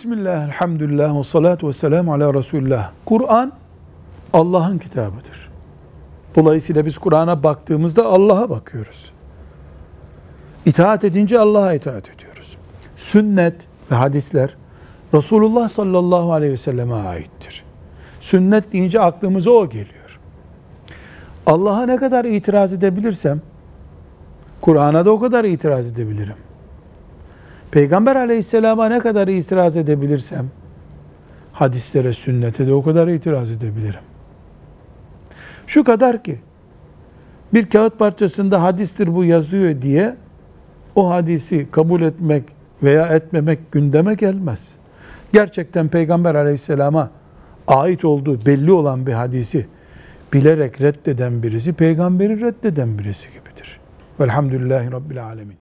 Bismillah, elhamdülillah, ve salatu ve selamu ala Resulullah. Kur'an Allah'ın kitabıdır. Dolayısıyla biz Kur'an'a baktığımızda Allah'a bakıyoruz. İtaat edince Allah'a itaat ediyoruz. Sünnet ve hadisler Resulullah sallallahu aleyhi ve selleme aittir. Sünnet deyince aklımıza o geliyor. Allah'a ne kadar itiraz edebilirsem, Kur'an'a da o kadar itiraz edebilirim. Peygamber aleyhisselama ne kadar itiraz edebilirsem, hadislere, sünnete de o kadar itiraz edebilirim. Şu kadar ki, bir kağıt parçasında hadistir bu yazıyor diye, o hadisi kabul etmek veya etmemek gündeme gelmez. Gerçekten Peygamber aleyhisselama ait olduğu belli olan bir hadisi bilerek reddeden birisi, peygamberi reddeden birisi gibidir. Velhamdülillahi Rabbil Alemin.